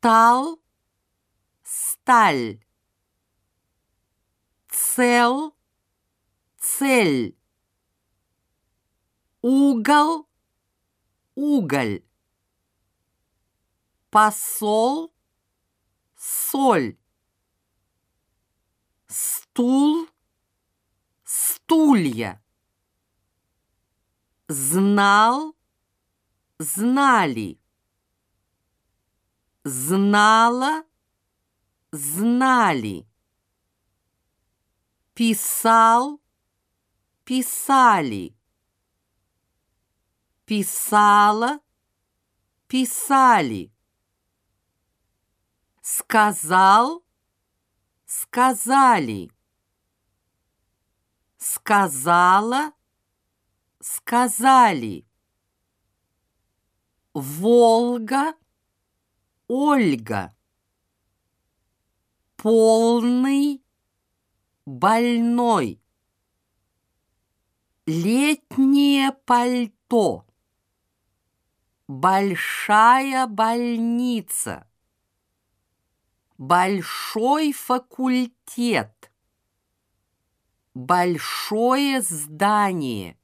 Стал, сталь. Цел, цель. Угол, уголь. Посол, соль. Стул, стулья. Знал, знали. Знала, знали. Писал, писали. Писала, писали. Сказал, сказали. Сказала, сказали. Волга, Ольга. Полный, больной. Летнее пальто. Большая больница. Большой факультет. Большое здание.